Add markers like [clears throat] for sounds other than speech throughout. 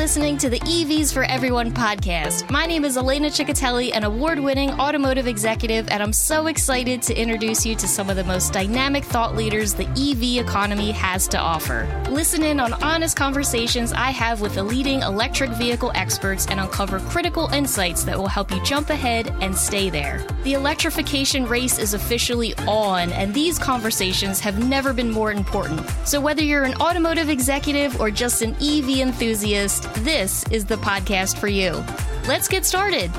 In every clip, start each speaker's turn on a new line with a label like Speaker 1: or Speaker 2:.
Speaker 1: listening to the EVs for Everyone podcast. My name is Elena Ciccotelli, an award winning automotive executive, and I'm so excited to introduce you to some of the most dynamic thought leaders the EV economy has to offer. Listen in on honest conversations I have with the leading electric vehicle experts and uncover critical insights that will help you jump ahead and stay there. The electrification race is officially on, and these conversations have never been more important. So, whether you're an automotive executive or just an EV enthusiast, this is the podcast for you. Let's get started.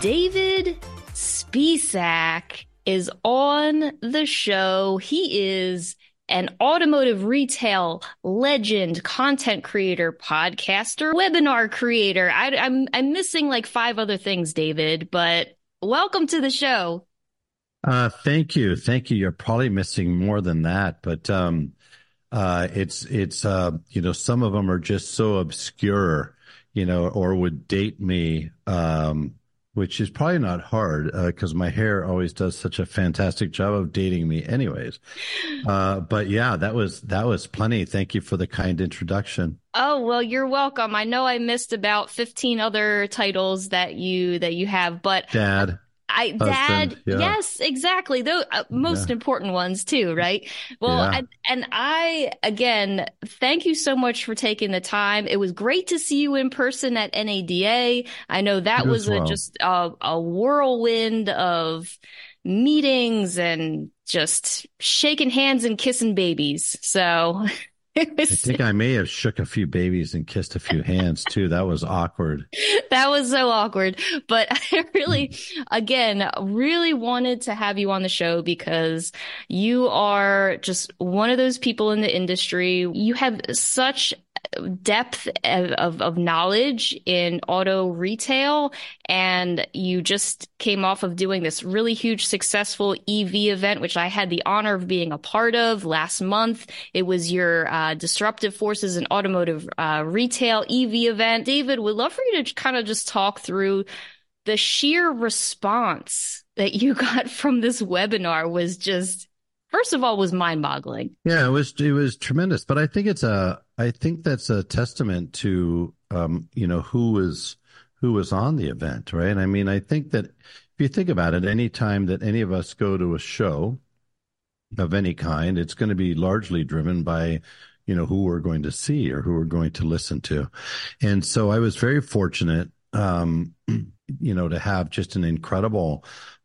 Speaker 1: David Spisak is on the show. He is an automotive retail legend, content creator, podcaster, webinar creator. I, am I'm, I'm missing like five other things, David, but welcome to the show.
Speaker 2: Uh, thank you, thank you. You're probably missing more than that, but um, uh, it's it's uh, you know some of them are just so obscure, you know, or would date me, um, which is probably not hard because uh, my hair always does such a fantastic job of dating me, anyways. [sighs] Uh, but yeah, that was that was plenty. Thank you for the kind introduction.
Speaker 1: Oh well, you're welcome. I know I missed about 15 other titles that you that you have, but
Speaker 2: Dad.
Speaker 1: I dad, yeah. yes, exactly. Those uh, most yeah. important ones too, right? Well, yeah. and, and I again, thank you so much for taking the time. It was great to see you in person at NADA. I know that was well. a, just a, a whirlwind of meetings and just shaking hands and kissing babies. So [laughs]
Speaker 2: I think I may have shook a few babies and kissed a few hands too. That was awkward. [laughs]
Speaker 1: That was so awkward. But [laughs] I really, hmm. again, really wanted to have you on the show because you are just one of those people in the industry. You have such depth of, of, of, knowledge in auto retail. And you just came off of doing this really huge successful EV event, which I had the honor of being a part of last month. It was your uh, disruptive forces in automotive uh, retail EV event. David, would love for you to kind of just talk through the sheer response that you [laughs] got from this webinar was just first of all was mind boggling.
Speaker 2: Yeah, it was it was tremendous. But I think it's a I think that's a testament to um, you know, who was who was on the event, right? I mean, I think that if you think about it, any time that any of us go to a show of any kind, it's going to be largely driven by you know who we're going to see or who we're going to listen to. And so I was very fortunate um, [clears throat] you know, to have just an incredible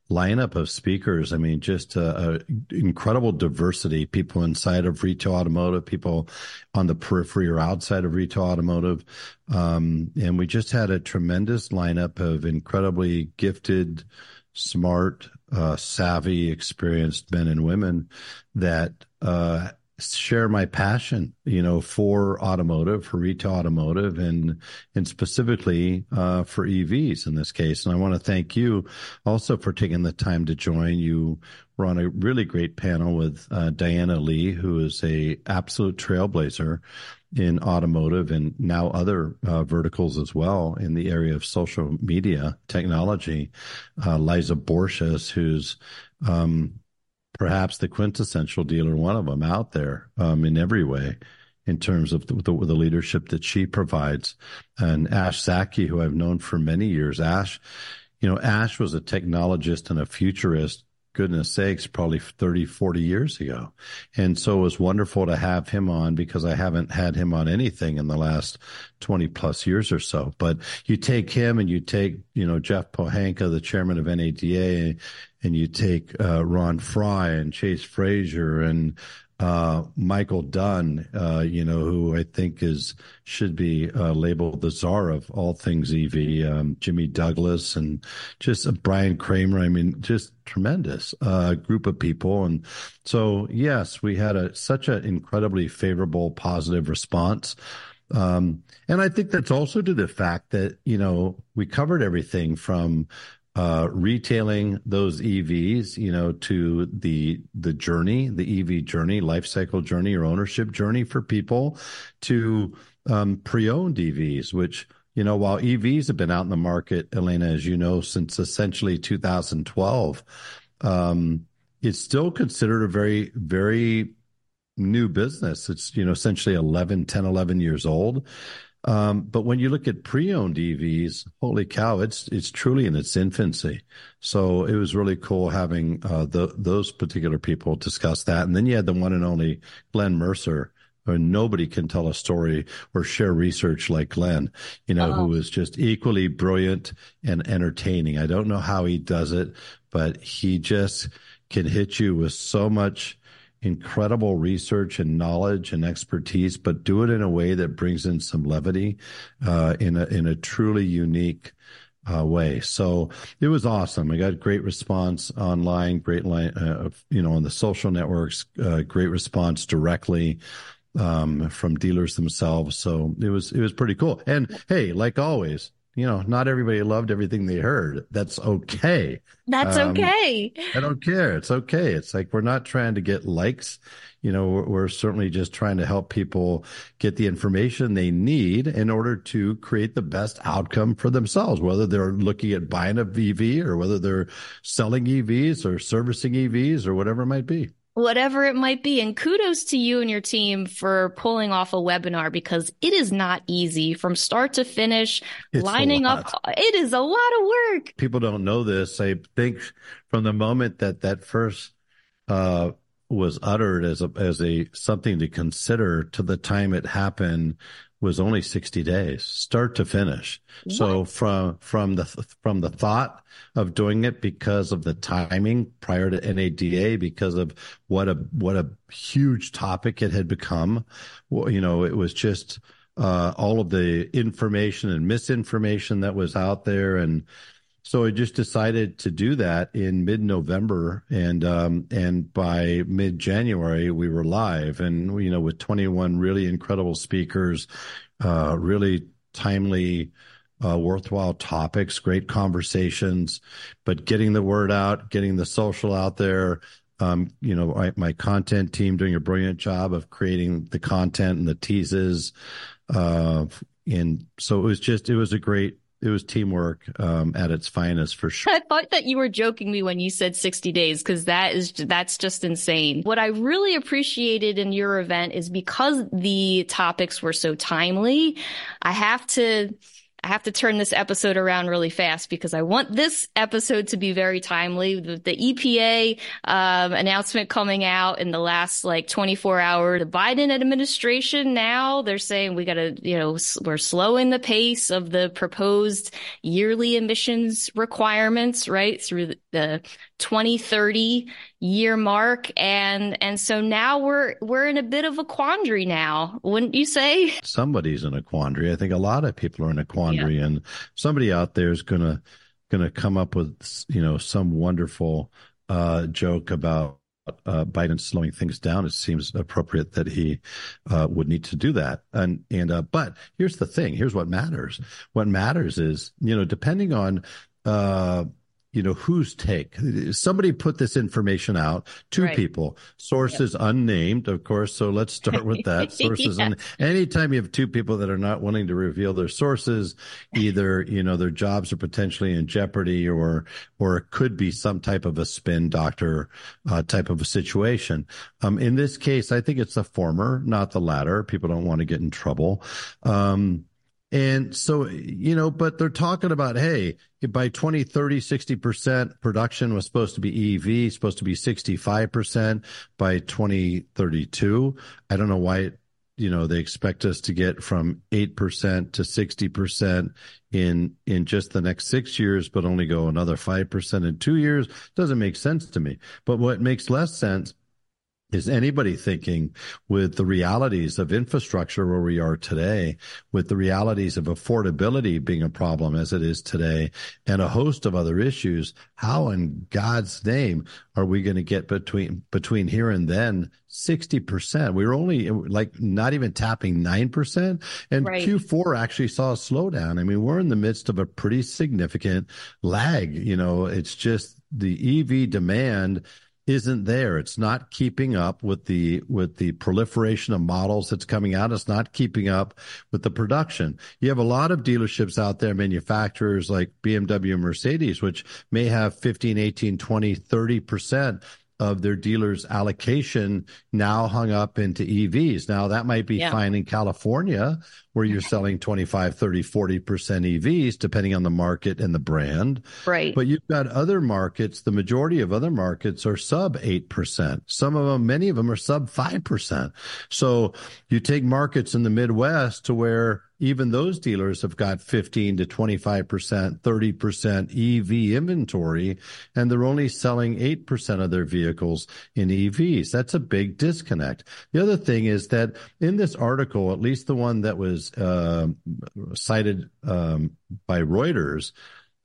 Speaker 2: lineup of speakers. I mean, just a, a, incredible diversity. People inside of retail automotive, people on the periphery or outside of retail automotive, um, and we just had a tremendous lineup of incredibly gifted, smart, uh, savvy, experienced men and women that uh, share my passion, you know, for automotive, for retail automotive, and and specifically uh, for EVs in this case. And I want to thank you also for taking the time to join. You were on a really great panel with uh, Diana Lee, who is a absolute trailblazer in automotive and now other uh, verticals as well in the area of social media technology. Uh, Liza Borches, who's um, perhaps the quintessential dealer, one of them out there um, in every way in terms of the, the, the, leadership that she provides. And Ash Zaki, who I've known for many years, Ash, you know, Ash was a technologist and a futurist goodness sakes, probably 30, 40 years ago. And so it was wonderful to have him on because I haven't had him on anything in the last 20 plus years or so. But you take him and you take, you know, Jeff Pohanka, the chairman of NADA, and you take uh, Ron Fry and Chase Frazier and uh, Michael Dunn, uh, you know, who I think is should be uh, labeled the czar of all things EV. Um, Jimmy Douglas and just uh, Brian Kramer. I mean, just tremendous uh, group of people. And so, yes, we had a such an incredibly favorable, positive response. Um, and I think that's also to the fact that you know we covered everything from uh, retailing those EVs, you know, to the the journey, the EV journey, life cycle journey, or ownership journey for people, to um, pre-owned EVs, which you know, while EVs have been out in the market, Elena, as you know, since essentially 2012, um, it's still considered a very, very new business. It's, you know, essentially 11, 10, 11 years old. Um, but when you look at pre-owned EVs, holy cow, it's it's truly in its infancy. So it was really cool having uh, the, those particular people discuss that. And then you had the one and only Glenn Mercer, and nobody can tell a story or share research like Glenn, you know, uh-huh. who is just equally brilliant and entertaining. I don't know how he does it, but he just can hit you with so much incredible research and knowledge and expertise, but do it in a way that brings in some levity, uh, in a, in a truly unique, uh, way. So it was awesome. I got great response online, great line, uh, you know, on the social networks, uh, great response directly um, from dealers themselves. So it was it was pretty cool. And hey, like always, you know, not everybody loved everything they heard. That's okay.
Speaker 1: That's um, okay.
Speaker 2: I don't care. It's okay. It's like we're not trying to get likes. You know, we're, we're, certainly just trying to help people get the information they need in order to create the best outcome for themselves, whether they're looking at buying a EV or whether they're selling EVs or servicing EVs or whatever it might be
Speaker 1: whatever it might be. And kudos to you and your team for pulling off a webinar because it is not easy from start to finish, it's lining up. It is a lot of work.
Speaker 2: People don't know this. I think from the moment that that first, uh, was uttered as a as a something to consider to the time it happened was only 60 days start to finish what? so from from the from the thought of doing it because of the timing prior to NADA because of what a what a huge topic it had become well, you know it was just uh, all of the information and misinformation that was out there and so I just decided to do that in mid-November, and um, and by mid-January we were live, and you know with 21 really incredible speakers, uh, really timely, uh, worthwhile topics, great conversations, but getting the word out, getting the social out there. Um, you know, I, my content team doing a brilliant job of creating the content and the teases. Uh, and so it was just, it was a great, it was teamwork um, at its finest for sure.
Speaker 1: I thought that you were joking me when you said 60 days because that is that's just insane. What I really appreciated in your event is because the topics were so timely, I have to I have to turn this episode around really fast because I want this episode to be very timely. The, the EPA um, announcement coming out in the last like 24 hours. The Biden administration now they're saying we got to, you know, we're slowing the pace of the proposed yearly emissions requirements, right, through the, the 2030 year mark and and so now we're we're in a bit of a quandary now wouldn't you say
Speaker 2: somebody's in a quandary i think a lot of people are in a quandary yeah. and somebody out there is going to going to come up with you know some wonderful uh joke about uh, Biden slowing things down, it seems appropriate that he uh, would need to do that. And and uh, but here's the thing: here's what matters. What matters is you know depending on uh, you know whose take? Somebody put this information out two right. people. Sources yep. unnamed of course so let's start with that. [laughs] Sources yeah. and anytime you have two people that are not willing to reveal their sources either you know their jobs are potentially in jeopardy or or it could be some type of a spin doctor uh, type of a situation. Um, in this case i think it's the former not the latter. People don't want to get in trouble. Um, and so, you know, but they're talking about, hey, by 2030, 60% production was supposed to be EV, supposed to be 65% by 2032. I don't know why, you know, they expect us to get from 8% to 60% in, in just the next six years, but only go another 5% in two years. Doesn't make sense to me. But what makes less sense is anybody thinking with the realities of infrastructure where we are today, with the realities of affordability being a problem as it is today, and a host of other issues, how in God's name are we going to get between between here and then 60%? We were only like not even tapping 9%. And right. Q4 actually saw a slowdown. I mean, we're in the midst of a pretty significant lag. You know, it's just the EV demand isn't there. It's not keeping up with the with the proliferation of models that's coming out. It's not keeping up with the production. You have a lot of dealerships out there, manufacturers like BMW Mercedes, which may have 15, 18, 20, 30% of their dealers' allocation now hung up into EVs. Now, that might be yeah. fine in California, where you're selling 25, 30, 40% EVs, depending on the market and the brand.
Speaker 1: Right.
Speaker 2: But you've got other markets, the majority of other markets are sub 8%. Some of them, many of them are sub 5%. So you take markets in the Midwest to where even those dealers have got 15 to 25%, 30% EV inventory, and they're only selling 8% of their vehicles in EVs. That's a big disconnect. The other thing is that in this article, at least the one that was uh, cited um, by Reuters,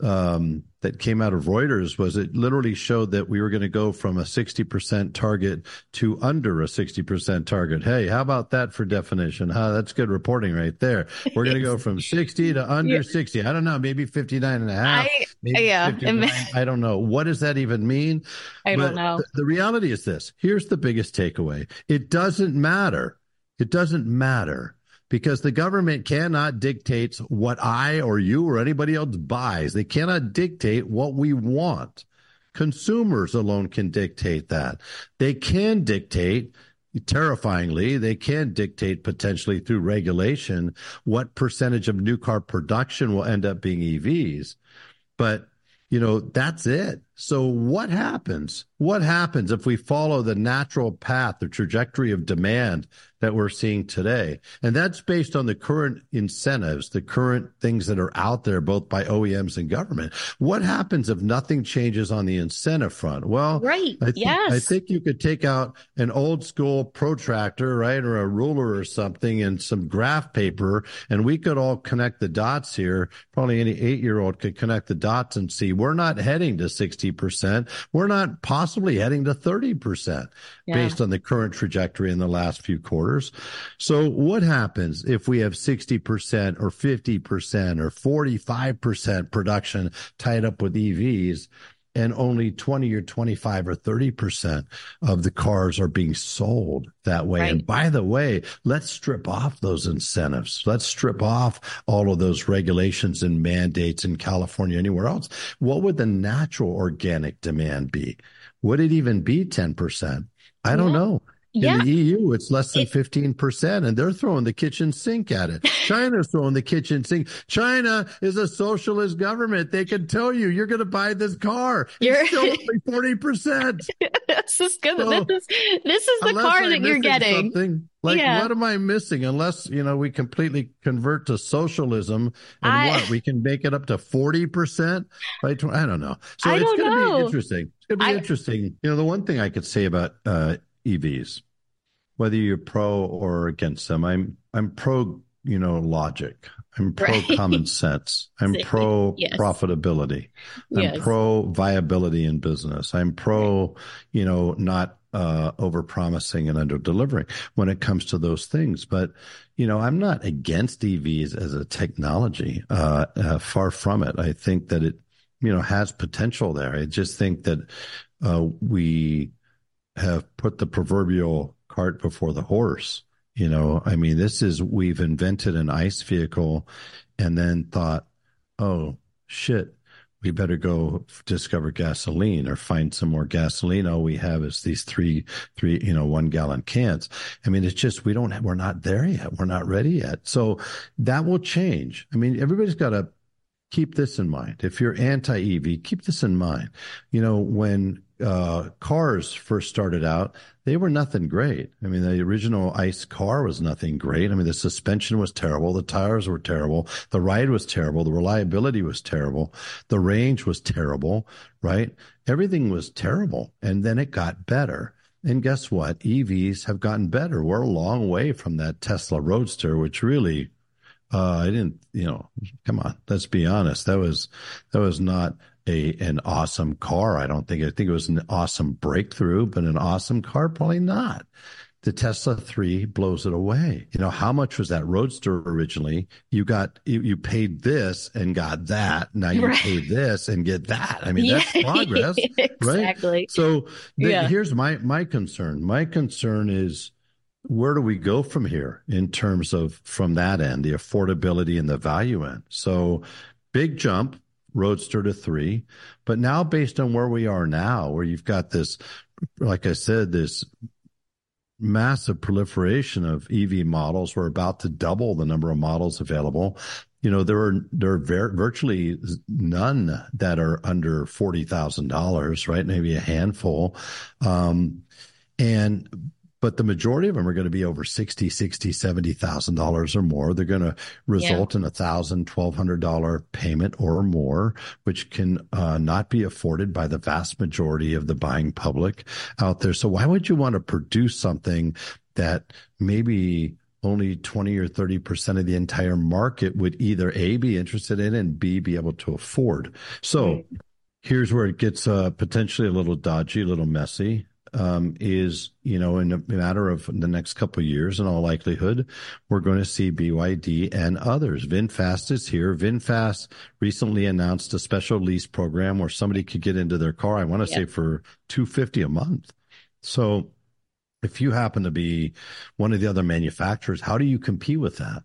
Speaker 2: um, that came out of Reuters was it literally showed that we were going to go from a 60% target to under a 60% target. Hey, how about that for definition? Huh? That's good reporting right there. We're going to go [laughs] from 60 to under yeah. 60. I don't know, maybe 59 and a half. I, yeah. I don't know. What does that even mean?
Speaker 1: I but don't know.
Speaker 2: Th- the reality is this. Here's the biggest takeaway. It doesn't matter. It doesn't matter because the government cannot dictate what I or you or anybody else buys. They cannot dictate what we want. Consumers alone can dictate that. They can dictate terrifyingly, they can dictate potentially through regulation what percentage of new car production will end up being EVs. But, you know, that's it. So what happens? What happens if we follow the natural path, the trajectory of demand that we're seeing today? And that's based on the current incentives, the current things that are out there, both by OEMs and government. What happens if nothing changes on the incentive front? Well,
Speaker 1: right.
Speaker 2: I th-
Speaker 1: yes.
Speaker 2: I think you could take out an old school protractor, right? Or a ruler or something and some graph paper, and we could all connect the dots here. Probably any eight year old could connect the dots and see we're not heading to 60 60%. We're not possibly heading to 30% yeah. based on the current trajectory in the last few quarters. So what happens if we have 60% or 50% or 45% production tied up with EVs? And only 20 or 25 or 30% of the cars are being sold that way. Right. And by the way, let's strip off those incentives. Let's strip off all of those regulations and mandates in California, anywhere else. What would the natural organic demand be? Would it even be 10%? I don't yeah. know. Yeah. In the EU, it's less than fifteen percent, and they're throwing the kitchen sink at it. [laughs] China's throwing the kitchen sink. China is a socialist government. They can tell you you're going to buy this car. You're it's still [laughs] only forty percent.
Speaker 1: this is good. So, this is this is the car that you're getting.
Speaker 2: Like, yeah. what am I missing? Unless, you know, we completely convert to socialism and I, what? We can make it up to 40% by 20, I don't know. So
Speaker 1: I
Speaker 2: it's
Speaker 1: going
Speaker 2: to be interesting. It's going to be I, interesting. You know, the one thing I could say about, uh, EVs, whether you're pro or against them. I'm I'm pro, you know, logic. I'm pro right. [laughs] common sense. I'm pro yes. profitability. I'm pro viability in business. I'm pro, right. you know, not uh, over promising and under delivering when it comes to those things. But, you know, I'm not against EVs as a technology. Uh, uh, far from it. I think that it, you know, has potential there. I just think that uh, we have put the proverbial cart before the horse. You know, I mean, this is we've invented an ICE vehicle and then thought, oh, shit, we better go discover gasoline or find some more gasoline. All we have is these three, three, you know, one gallon cans. I mean, it's just, we don't, we're not there yet. We're not ready yet. So that will change. I mean, everybody's got to keep this in mind. If you're anti EV, keep this in mind. You know, when uh, cars first started out, they were nothing great. I mean, the original ICE car was nothing great. I mean, the suspension was terrible. The tires were terrible. The ride was terrible. The reliability was terrible. The range was terrible, right? Everything was terrible. And then it got better. And guess what? EVs have gotten better. We're a long way from that Tesla Roadster, which really uh, I didn't, you know, come on, let's be honest. That was, that was not a, an awesome car. I don't think, I think it was an awesome breakthrough, but an awesome car, probably not. The Tesla 3 blows it away. You know, how much was that Roadster originally? You got, you, you paid this and got that. Now you right. pay this and get that. I mean, that's [laughs] progress, exactly. right? So the, yeah. here's my, my concern. My concern is, where do we go from here in terms of from that end, the affordability and the value end? So big jump, Roadster to three. But now, based on where we are now, where you've got this like I said, this massive proliferation of EV models. We're about to double the number of models available. You know, there are there are ver- virtually none that are under forty thousand dollars, right? Maybe a handful. Um, and but the majority of them are going to be over 60 60 70000 dollars or more they're going to result yeah. in a thousand twelve hundred dollar payment or more which can uh, not be afforded by the vast majority of the buying public out there so why would you want to produce something that maybe only 20 or 30% of the entire market would either A, be interested in, and B, be able to afford. So here's where it gets uh, potentially a little dodgy, a little messy um, is, you know, in a matter of the next couple of years, in all likelihood, we're going to see BYD and others. VinFast is here. VinFast recently announced a special lease program where somebody could get into their car. I want to yeah. say for two fifty a month. So, if you happen to be one of the other manufacturers, how do you compete with that?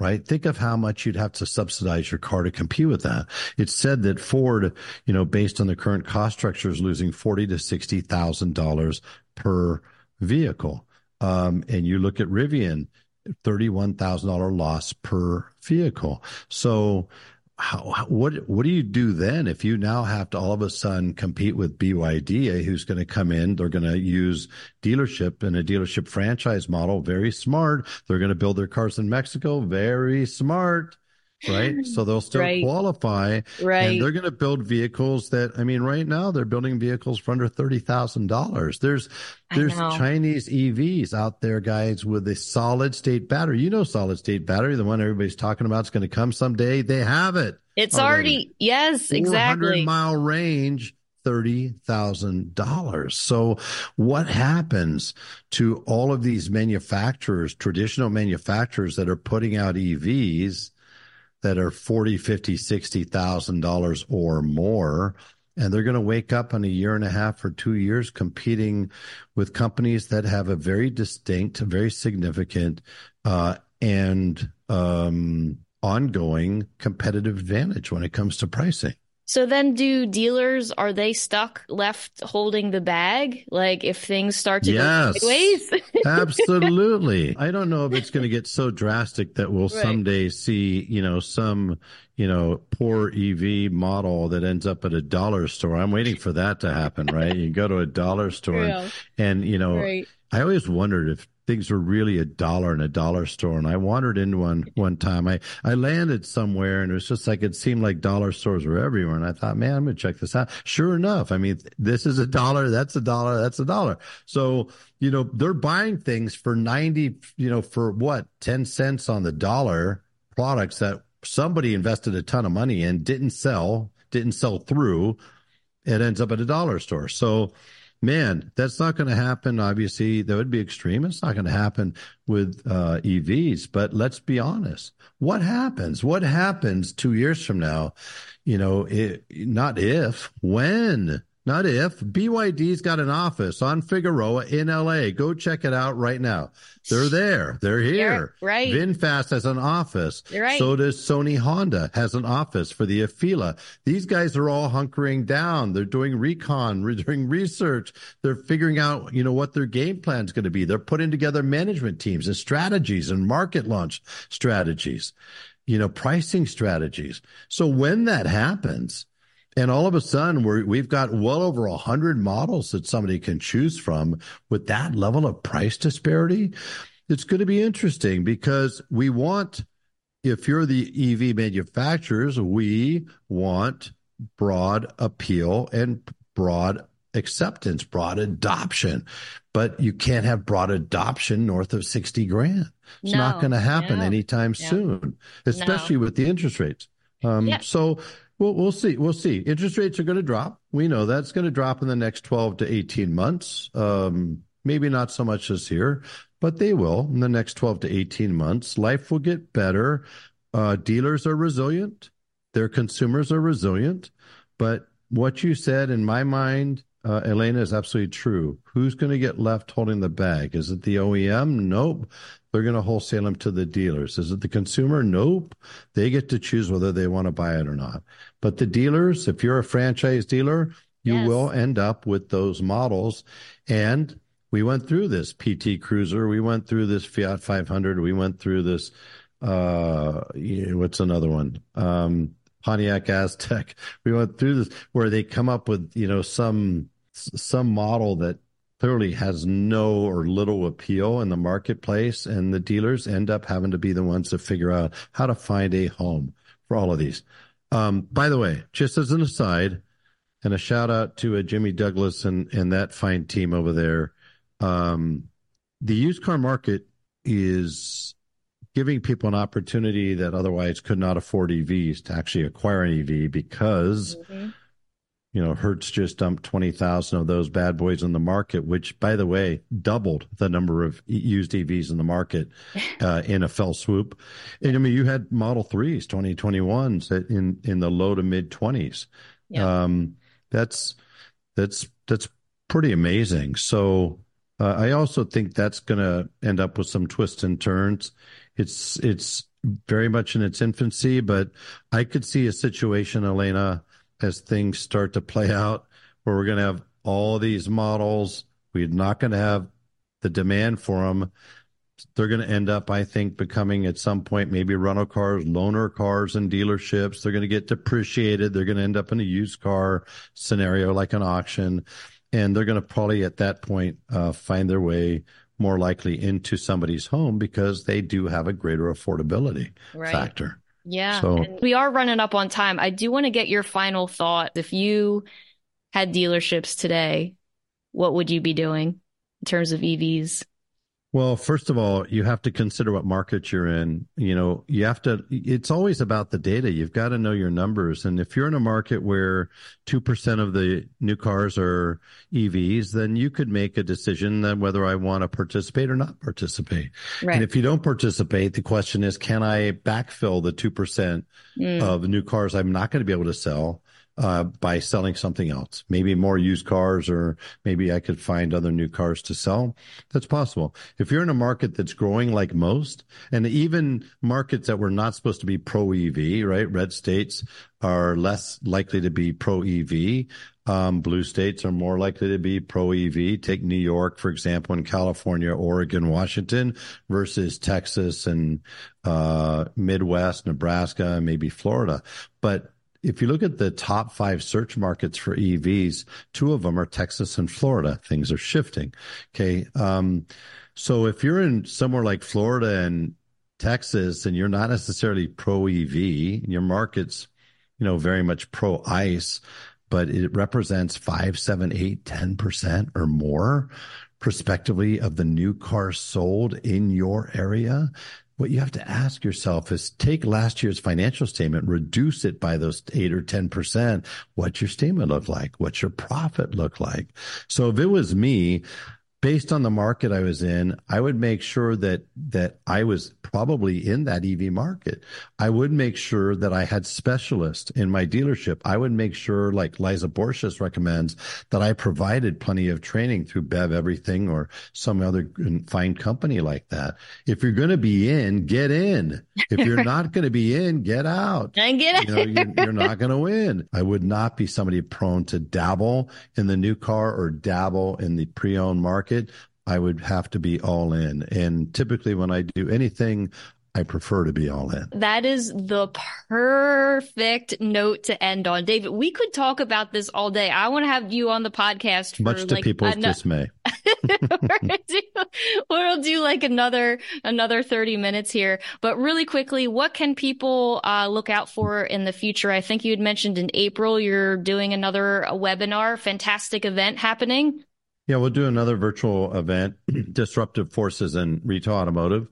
Speaker 2: Right? Think of how much you'd have to subsidize your car to compete with that. It's said that Ford, you know, based on the current cost structure, is losing forty to sixty thousand dollars per vehicle. Um, and you look at Rivian, thirty-one thousand dollar loss per vehicle. So how, what what do you do then if you now have to all of a sudden compete with BYD, who's going to come in? They're going to use dealership and a dealership franchise model. Very smart. They're going to build their cars in Mexico. Very smart right? [laughs] So they'll still right. qualify, right? And they're going to build vehicles that I mean, right now they're building vehicles for under thirty thousand dollars. There's there's Chinese EVs out there, guys, with a solid state battery. You know, solid state battery, the one everybody's talking about, is going to come someday. They have it.
Speaker 1: It's already, already yes, exactly.
Speaker 2: Hundred Mile range. $30,000. So what happens to all of these manufacturers, traditional manufacturers that are putting out EVs that are 40, 50, 60,000 dollars or more and they're going to wake up in a year and a half or 2 years competing with companies that have a very distinct, very significant uh, and um, ongoing competitive advantage when it comes to pricing.
Speaker 1: So then do dealers are they stuck left holding the bag like if things start to yes, go sideways? [laughs] [laughs]
Speaker 2: absolutely. I don't know if it's going to get so drastic that we'll right. someday see, you know, some, you know, poor EV model that ends up at a dollar store. I'm waiting for that to happen, right? you go to a dollar store and, and, you know, right. I always wondered if things were really a dollar in a dollar store. And I wandered into one one time. I, I landed somewhere and it was just like it seemed like dollar stores were everywhere. And I thought, man, I'm gonna check this out. Sure enough, I mean, this is a dollar, that's a dollar, that's a dollar. So, you know, they're buying things for 90, you know, for what, 10 cents on the dollar products that somebody invested a ton of money in, didn't sell, didn't sell through. It ends up at a dollar store. So man, that's not going to happen. Obviously, that would be extreme. It's not going to happen with uh, EVs. But let's be honest. What happens? What happens two years from now? You know, it, not if, when not if. BYD's got an office on Figueroa in LA. Go check it out right now. They're there. They're here.
Speaker 1: You're right.
Speaker 2: VinFast has an office.
Speaker 1: You're right.
Speaker 2: So does Sony Honda has an office for the Afeela. These guys are all hunkering down. They're doing recon, they're doing research. They're figuring out, you know, what their game plan is going to be. They're putting together management teams and strategies and market launch strategies, you know, pricing strategies. So when that happens, and all of a sudden, we we've got well over a hundred models that somebody can choose from with that level of price disparity. It's going to be interesting because we want, if you're the EV manufacturers, we want broad appeal and broad acceptance, broad adoption. But you can't have broad adoption north of 60 grand. It's no, not going to happen no, anytime no, soon, especially with the interest rates. Um, yep. So well, we'll see. We'll see. Interest rates are going to drop. We know that's going to drop in the next 12 to 18 months. Um, maybe not so much this year, but they will in the next 12 to 18 months. Life will get better. Uh, dealers are resilient. Their consumers are resilient. But what you said in my mind, uh, Elena, is absolutely true. Who's going to get left holding the bag? Is it the OEM? Nope. They're going to wholesale them to the dealers. Is it the consumer? Nope. They get to choose whether they want to buy it or not. But the dealers, if you're a franchise dealer, You
Speaker 1: Yes.
Speaker 2: will end up with those models. And we went through this PT Cruiser, we went through this Fiat 500, we went through this. Uh, what's another one? Um, Pontiac Aztek. [laughs] We went through this where they come up with you know some some model that clearly has no or little appeal in the marketplace, and the dealers end up having to be the ones to figure out how to find a home for all of these. Um, by the way, just as an aside, and a shout out to uh, Jimmy Douglas and and that fine team over there. Um, the used car market is giving people an opportunity that otherwise could not afford EVs to actually acquire an EV because
Speaker 1: Mhm.
Speaker 2: You know Hertz just dumped twenty thousand of those bad boys in the market, which by the way doubled the number of used EVs in the market [laughs] uh, in a fell swoop. And I mean, you had Model Threes, twenty twenty ones in in the low to mid twenties.
Speaker 1: Yeah.
Speaker 2: Um, that's that's that's pretty amazing. So uh, I also think that's going to end up with some twists and turns. It's it's very much in its infancy, but I could see a situation, Elena, as things start to play out, where we're going to have all these models. We're not going to have the demand for them. They're going to end up, I think, becoming at some point maybe rental cars, loaner cars in dealerships. They're going to get depreciated. They're going to end up in a used car scenario like an auction. And they're going to probably at that point uh, find their way more likely into somebody's home because they do have a greater affordability
Speaker 1: Right.
Speaker 2: factor.
Speaker 1: Yeah.
Speaker 2: So-
Speaker 1: we are running up on time. I do want to get your final thought. If you had dealerships today, what would you be doing in terms of EVs?
Speaker 2: Well, first of all, you have to consider what market you're in. You know, you have to, it's always about the data. You've got to know your numbers. And if you're in a market where 2% of the new cars are EVs, then you could make a decision that whether I want to participate or not participate.
Speaker 1: Right.
Speaker 2: And if you don't participate, the question is, can I backfill the 2%
Speaker 1: Mm.
Speaker 2: of new cars I'm not going to be able to sell uh, by selling something else? Maybe more used cars, or maybe I could find other new cars to sell. That's possible. If you're in a market that's growing like most, and even markets that were not supposed to be pro EV, right? Red states are less likely to be pro EV. Um, blue states are more likely to be pro EV. Take New York, for example, and California, Oregon, Washington versus Texas and uh, Midwest, Nebraska, maybe Florida. But if you look at the top five search markets for EVs, two of them are Texas and Florida. Things are shifting. Okay. Um, so if you're in somewhere like Florida and Texas and you're not necessarily pro EV, your market's, you know, very much pro ICE, but it represents five, seven, eight, ten percent or more prospectively of the new cars sold in your area. What you have to ask yourself is take last year's financial statement, reduce it by those eight or 10%. What's your statement look like? What's your profit look like? So if it was me, based on the market I was in, I would make sure that that I was probably in that EV market. I would make sure that I had specialists in my dealership. I would make sure, like Liza Borches recommends, that I provided plenty of training through Bev Everything or some other fine company like that. If you're going to be in, get in. If [laughs] you're not going to be in, get out
Speaker 1: And get
Speaker 2: you know, you're, you're not [laughs] going to win. I would not be somebody prone to dabble in the new car or dabble in the pre-owned market. I would have to be all in. And typically when I do anything, I prefer to be all in.
Speaker 1: That is the perfect note to end on. David, we could talk about this all day. I want to have you on the podcast for
Speaker 2: Much to
Speaker 1: like
Speaker 2: people's
Speaker 1: ano-
Speaker 2: dismay. [laughs]
Speaker 1: gonna do, we'll do like another another 30 minutes here. But really quickly, what can people uh, look out for in the future? I think you had mentioned in April you're doing another webinar, fantastic event happening.
Speaker 2: Yeah, we'll do another virtual event, [clears throat] Disruptive Forces in Retail Automotive,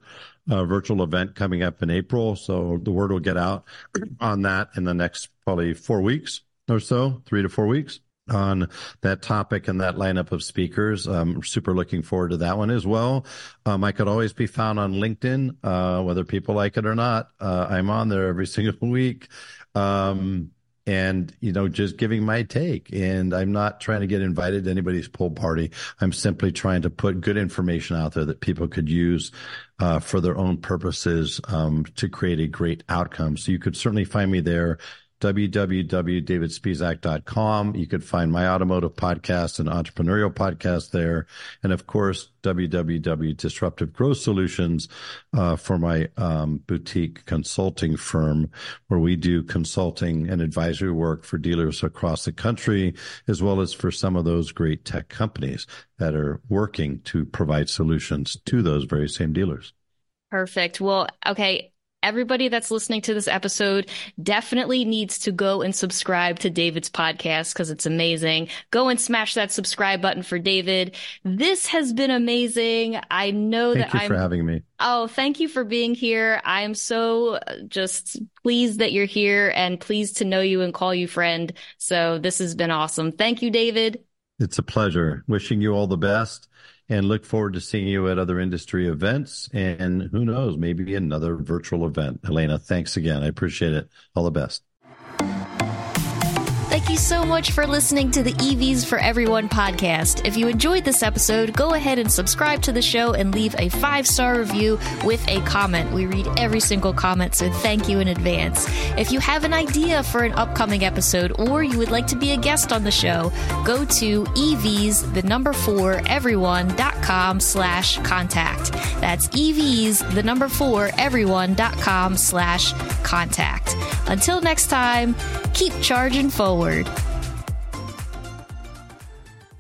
Speaker 2: uh, virtual event coming up in April. So the word will get out [clears throat] on that in the next probably four weeks or so, three to four weeks on that topic and that lineup of speakers. Um, super looking forward to that one as well. Um, I could always be found on LinkedIn, uh, whether people like it or not. Uh, I'm on there every [laughs] single week. Um, and you know just giving my take. And i'm not trying to get invited to anybody's pool party. I'm simply trying to put good information out there that people could use uh, for their own purposes um, to create a great outcome. So you could certainly find me there www.davidspisak.com. You could find my automotive podcast and entrepreneurial podcast there. And of course, www.disruptive growth solutions uh, for my um, boutique consulting firm, where we do consulting and advisory work for dealers across the country, as well as for some of those great tech companies that are working to provide solutions to those very same dealers.
Speaker 1: Perfect. Well, okay everybody that's listening to this episode definitely needs to go and subscribe to David's podcast because it's amazing. Go and smash that subscribe button for David. This has been amazing. I know
Speaker 2: thank
Speaker 1: that
Speaker 2: you I'm, for having me.
Speaker 1: Oh, thank you for being here. I am so uh, just pleased that you're here and pleased to know you and call you friend. So this has been awesome. Thank you, David.
Speaker 2: It's a pleasure. Wishing you all the best and look forward to seeing you at other industry events and who knows, maybe another virtual event. Elena, thanks again. I appreciate it. All the best.
Speaker 1: So much for listening to the EVs for Everyone podcast. If you enjoyed this episode, go ahead and subscribe to the show and leave a five star review with a comment. We read every single comment, so thank you in advance. If you have an idea for an upcoming episode or you would like to be a guest on the show, go to EVs, the number four, everyone.com slash contact. That's EVs, the number four, everyone.com slash contact. Until next time, keep charging forward.